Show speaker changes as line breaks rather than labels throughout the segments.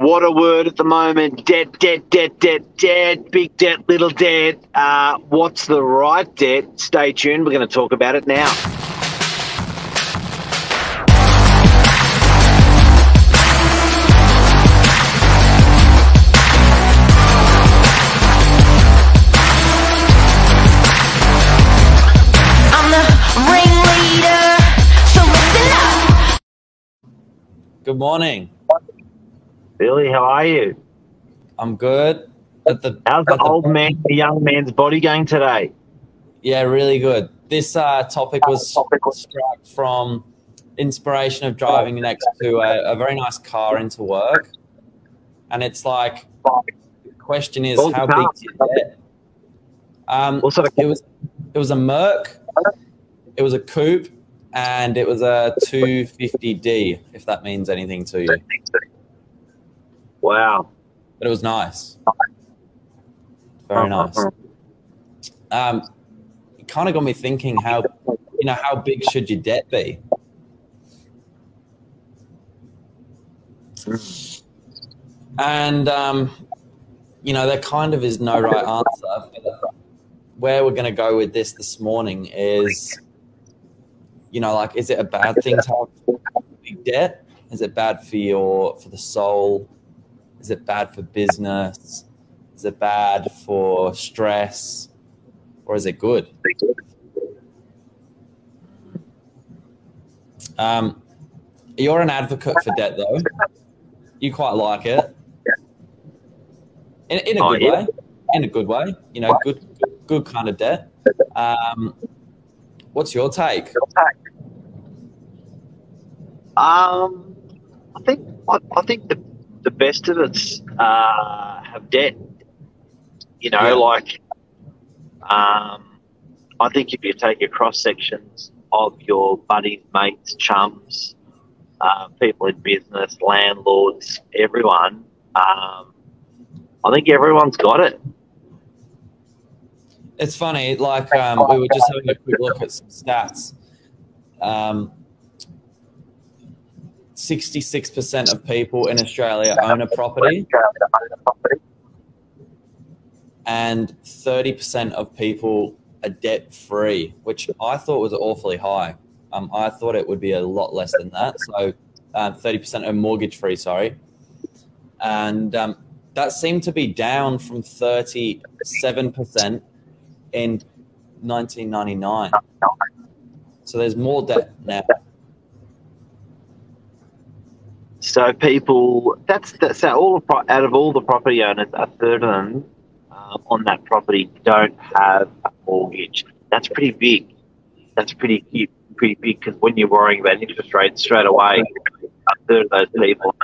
What a word at the moment. Debt, debt, debt, debt, debt, big debt, little debt. Uh, what's the right debt? Stay tuned. We're going to talk about it now.
I'm the ringleader, so listen up.
Good morning.
Billy, how are you?
I'm good. At the,
How's the
at the-
old man, the young man's body going today?
Yeah, really good. This uh, topic was struck from inspiration of driving next to a, a very nice car into work, and it's like the question is how big is debt? Um,
What sort of
it was it was a Merc, it was a coupe, and it was a 250D. If that means anything to you,
Wow.
but it was nice, very nice. um, it kind of got me thinking how you know how big should your debt be? And um, you know there kind of is no right answer but where we're going to go with this this morning is you know like is it a bad thing to have big debt? Is it bad for your for the soul is it bad for business is it bad for stress or is it good? Um, you're an advocate for debt, though. You quite like it, in, in a
Oh,
good
yeah.
way. In a good way, you know, good, good, good kind of debt. Um, what's your take?
Um, I think I, I think the the best of it's uh, have debt. You know,
Yeah.
like um, I think if you take your cross sections of your buddies, mates, chums, uh, people in business, landlords, everyone, um, I think everyone's got it.
It's funny, like um, we were just having a quick look at some stats. Um, 66% of people in Australia own a property, and 30% of people are debt free, which I thought was awfully high. Um, I thought it would be a lot less than that. So, uh, 30% are mortgage free, sorry. And um, that seemed to be down from 37% in 1999. So there's more debt now.
So people, that's that's all out of all the property owners, a third of them um, on that property don't have a mortgage. That's pretty big. That's pretty pretty big because when you're worrying about interest rates straight away, a third of those people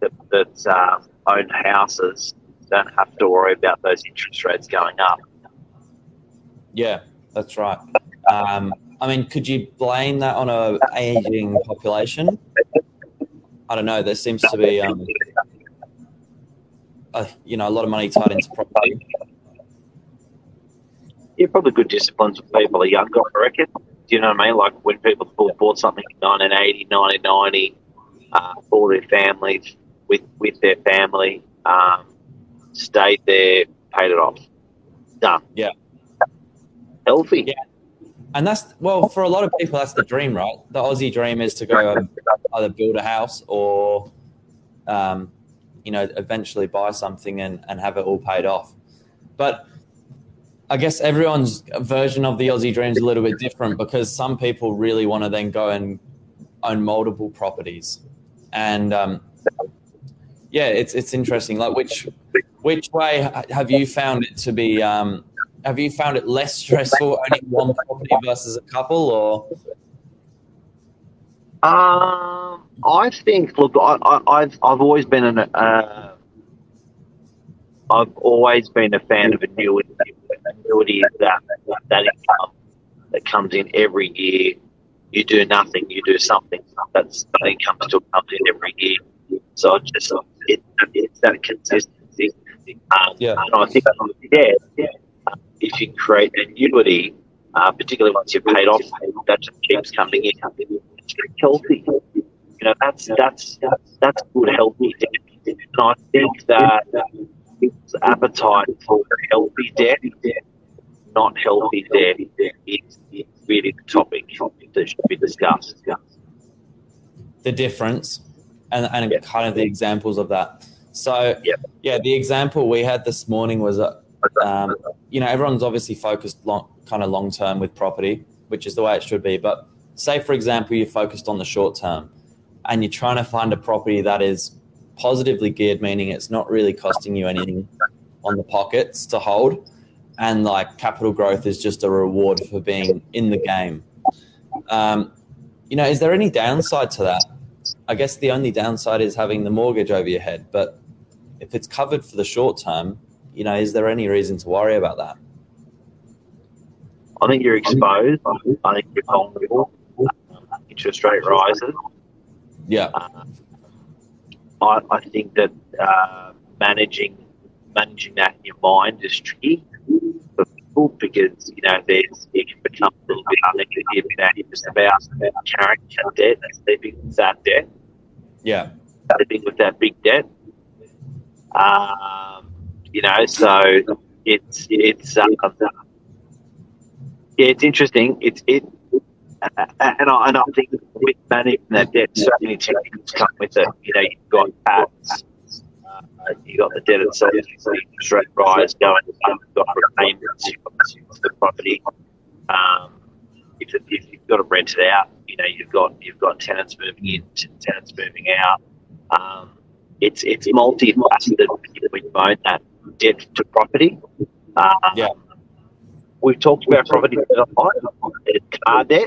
that, that um, own houses don't have to worry about those interest rates going up.
Yeah, that's right. Um, I mean, could you blame that on a aging population? I don't know. There seems to be, um, a, you know, a lot of money tied into property.
Yeah, probably good disciplines for people are younger, I reckon. Do you know what I mean? Like when people bought, bought something in 1980, 1990 uh, for their families, with, with their family, um, stayed there, paid it off. Done.
Yeah.
Healthy.
Yeah. And that's well for a lot of people. That's the dream, right? The Aussie dream is to go and either build a house or, um, you know, eventually buy something and, and have it all paid off. But I guess everyone's version of the Aussie dream is a little bit different because some people really want to then go and own multiple properties, and um, yeah, it's it's interesting. Like which which way have you found it to be? Um, have you found it less stressful owning one property versus a couple, or
Um, I think. Look, I, I, I've I've always been an. Uh, I've always been a fan of annuity. Annuity is that that income that comes in every year. You do nothing, you do something. That's that income still comes in every year. So it's just it, it's that consistency. Um,
Yeah.
And I think yeah, yeah. If you create an annuity, uh, particularly once you've paid off, that just keeps coming in. It's healthy. You know, that's that's that's good healthy. debt.
and I think that people's appetite for healthy debt, not healthy debt, is really the topic that should be discussed.
the difference and, and
Yeah.
kind of the examples of that. So,
Yeah.
yeah, the example we had this morning was, uh, um, you know, everyone's obviously focused long, kind of long term with property, which is the way it should be. But say, for example, you're focused on the short term and you're trying to find a property that is positively geared, meaning it's not really costing you anything on the pockets to hold. And like capital growth is just a reward for being in the game. Um, you know, is there any downside to that? I guess the only downside is having the mortgage over your head. But if it's covered for the short term, you know, is there any reason to worry about that?
I think you're exposed. I think you're vulnerable. Interest rate rises.
Yeah,
I, I think that uh, managing managing that in your mind is tricky for people because you know there's it can become a little bit negative know, just about carrying debt and sleeping with that debt,
yeah,
sleeping with that big debt. Um, you know, so it's it's um, yeah, it's interesting. It's it. And I, and I think with managing that debt, so many things come with it. You know, you've got tax, uh, you've got the debt itself, you've interest rate rise going, um, you've got repayments, you've got the property. Um, if, it- if you've got to rent it out, you know, you've got you've got tenants moving in, tenants moving out. Um, it's it's multifaceted when you own that debt to property. Um,
Yeah.
We've talked about property. There's car debt.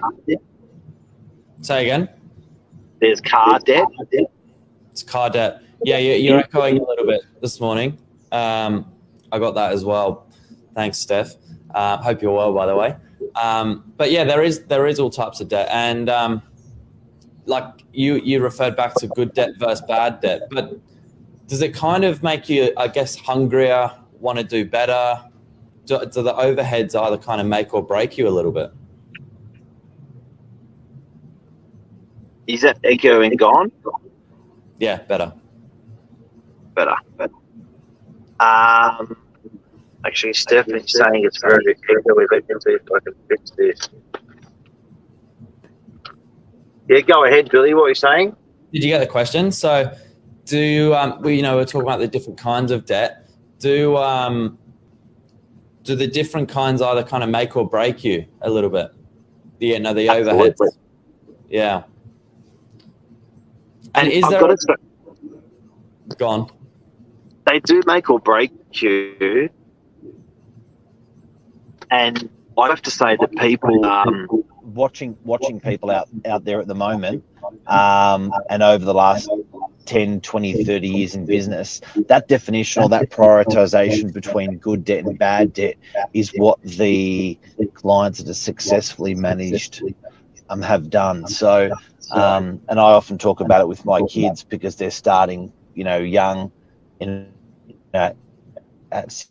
Say again.
There's car debt.
It's car debt. Yeah, you're, you're echoing a little bit this morning. Um, I got that as well. Thanks, Steph. Uh, hope you're well, by the way. Um, but yeah, there is there is all types of debt, and um, like you you referred back to good debt versus bad debt. But does it kind of make you, I guess, hungrier, want to do better? Do, do the overheads either kind of make or break you a little bit?
Is that echoing gone?
Yeah, better.
Better. better. Um, actually, Stephanie's saying it's very echoey. Let me see if I can fix this. Yeah, go ahead, Billy. What are you saying?
Did you get the question? So, do um, we, you know, we're talking about the different kinds of debt. Do um, do the different kinds either kind of make or break you a little bit? Yeah, no, the overheads. Yeah. And is
I've
there
got say,
gone?
they do make or break you. And I have to say that people, um,
watching watching people out out there at the moment um, and over the last 10 20 30 years in business that definition or that prioritization between good debt and bad debt is what the clients that are successfully managed um, have done. So um, and i often talk about it with my kids because they're starting you know young in at, at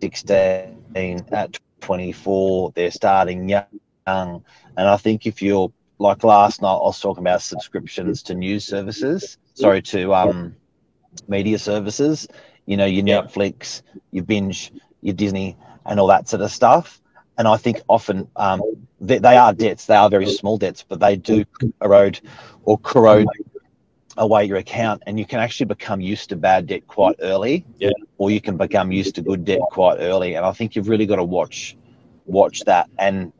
16 at 24 they're starting young young. And I think if you're like last night, I was talking about subscriptions to news services, sorry, to um, media services, you know, your
Yeah.
Netflix, your binge, your Disney, and all that sort of stuff. And I think often um, they, they are debts, they are very small debts, but they do erode or corrode away your account. And you can actually become used to bad debt quite early,
Yeah.
or you can become used to good debt quite early. And I think you've really got to watch watch that. And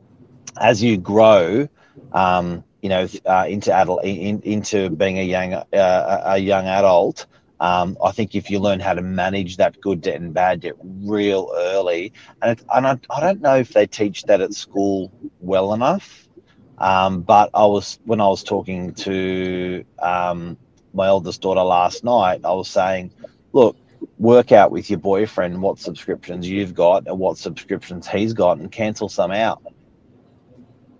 as you grow, um, you know, uh, into adult, in, into being a young uh, a young adult, um, I think if you learn how to manage that good debt and bad debt real early, and and I, I don't know if they teach that at school well enough, um, but I was when I was talking to um, my eldest daughter last night, I was saying, look, work out with your boyfriend what subscriptions you've got and what subscriptions he's got, and cancel some out.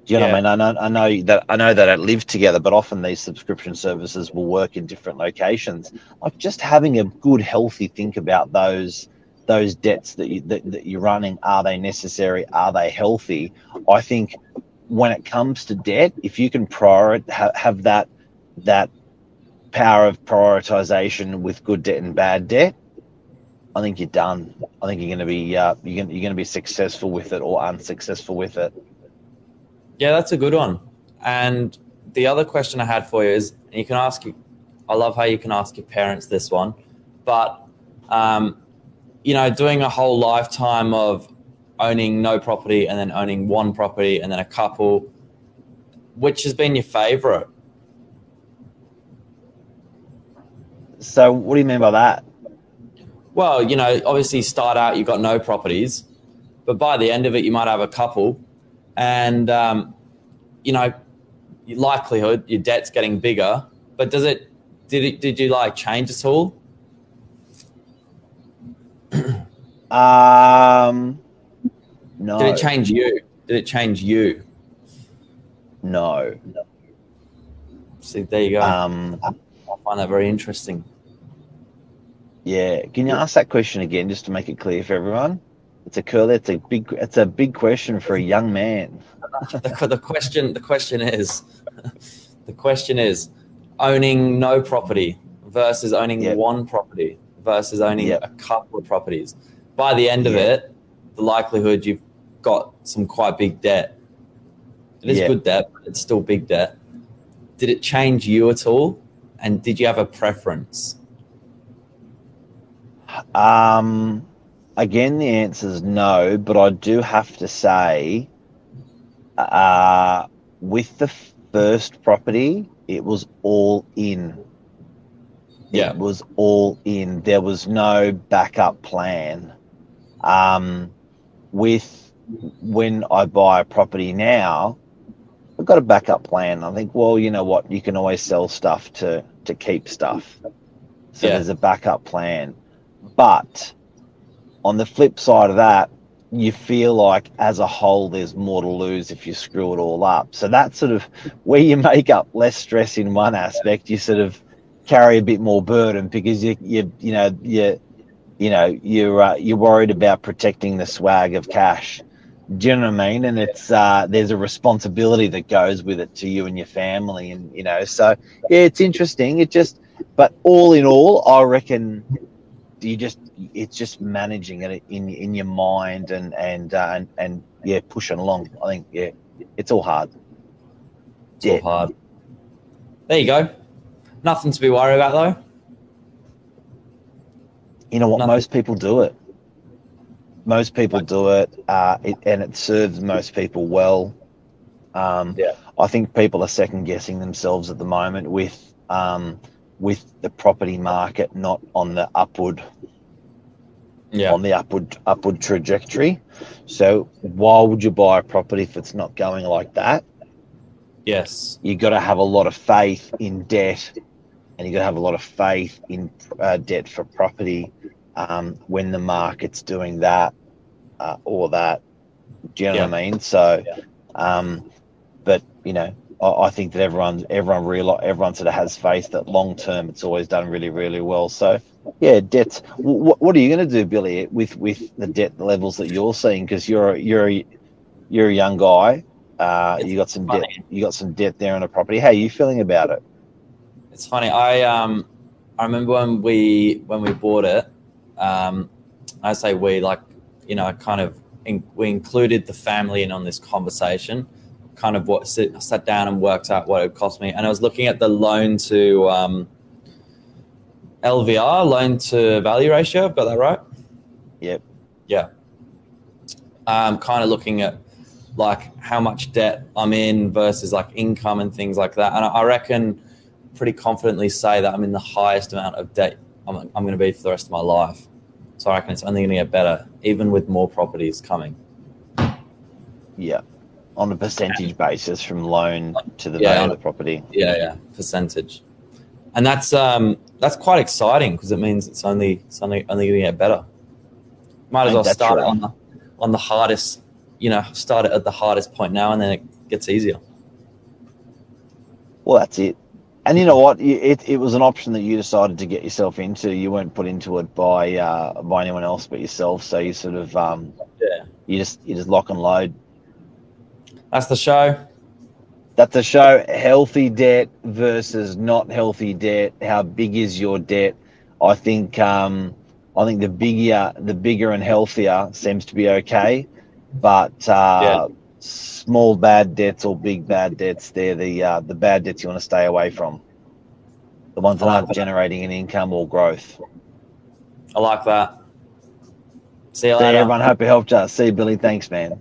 Do you know what I mean? I know, I know that I know that I live together, but often these subscription services will work in different locations. Like just having a good, healthy think about those those debts that you that, that you're running. Are they necessary? Are they healthy? I think when it comes to debt, if you can prioritize have, have that that power of prioritization with good debt and bad debt, I think you're done. I think you're going to be uh, you're going you're going to be successful with it or unsuccessful with it.
Yeah, that's a good one. And the other question I had for you is, and you can ask. I love how you can ask your parents this one, but um, you know, doing a whole lifetime of owning no property and then owning one property and then a couple, which has been your favorite?
So, what do you mean by that?
Well, you know, obviously, start out you've got no properties, but by the end of it, you might have a couple, and um, you know, your likelihood your debt's getting bigger. But does it? Did it? Did you like change at all?
Um, no.
Did it change you? Did it change you?
No.
See, there you go.
Um,
I find that very interesting.
yeah. Can you ask that question again, just to make it clear for everyone? It's a curly. It's a big. It's a big question for a young man.
the, the question the question is the question is owning no property versus owning
Yep.
one property versus owning
Yep.
a couple of properties by the end of
Yeah.
it the likelihood you've got some quite big debt it is good debt but it's still big debt did it change you at all and did you have a preference
Um, again, the answer is no, but I do have to say, uh, with the first property, it was all in.
Yeah.
It was all in. There was no backup plan. Um, with when I buy a property now, I've got a backup plan. I think, well, you know what? You can always sell stuff to to keep stuff. So
Yeah.
there's a backup plan. But on the flip side of that, you feel like as a whole there's more to lose if you screw it all up. So that's sort of where you make up less stress in one aspect. You sort of carry a bit more burden because you you you know you you know you're uh, you're worried about protecting the swag of cash. Do you know what I mean? And it's uh, there's a responsibility that goes with it to you and your family, and you know. So yeah, it's interesting. It just, but all in all, I reckon you just it's just managing it in in your mind and and uh, and and yeah, pushing along. I think yeah, it's all hard.
it's all
Yeah.
hard there you go nothing to be worried about though
You know what?
Nothing.
Most people do it. Most people do it, uh, it, and it serves most people well. Um,
Yeah.
I think people are second guessing themselves at the moment with um, with the property market not on the upward
yeah
on the upward upward trajectory. So why would you buy a property if it's not going like that?
yes
You got to have a lot of faith in debt, and you got to have a lot of faith in uh, debt for property um, when the market's doing that uh, or that. Do you know what I mean? So, um, but you know, I, think that everyone everyone real everyone sort of has faith that long term it's always done really really well. So, yeah, debts. What, what are you going to do, Billy, with with the debt levels that you're seeing? Because you're a- you're a, you're a young guy. Uh, you got some
funny.
debt. You got some debt there on a property. How are you feeling about it?
It's funny. I um I remember when we when we bought it. Um, I say we like you know kind of in, we included the family in on this conversation. Kind of what sit, sat down and worked out what it cost me, and I was looking at the loan to um, LVR, loan to value ratio. I've got that right.
Yep.
Yeah. Um, kind of looking at like how much debt I'm in versus like income and things like that. And I, reckon pretty confidently say that I'm in the highest amount of debt I'm, I'm going to be for the rest of my life. So I reckon it's only going to get better, even with more properties coming.
Yeah. On a percentage basis from loan to the
Yeah,
value of the property.
Yeah, yeah, percentage. And that's um, that's quite exciting because it means it's only it's only only going to get better. Might as well start
true?
on the on the hardest, you know, start it at the hardest point now, and then it gets easier.
Well, that's it. And you know what? It, it was an option that you decided to get yourself into. You weren't put into it by uh, by anyone else but yourself. So you sort of um,
Yeah.
you just you just lock and load.
That's the show.
that's the show healthy debt versus not healthy debt. How big is your debt? I think um, I think the bigger the bigger and healthier seems to be okay, but uh, small bad debts or big bad debts they're the uh, the bad debts you want to stay away from. The ones that
like
aren't
that.
generating an income or growth.
I like that. See you
See you,
later.
everyone. Hope it helped us. See you, Billy. Thanks, man.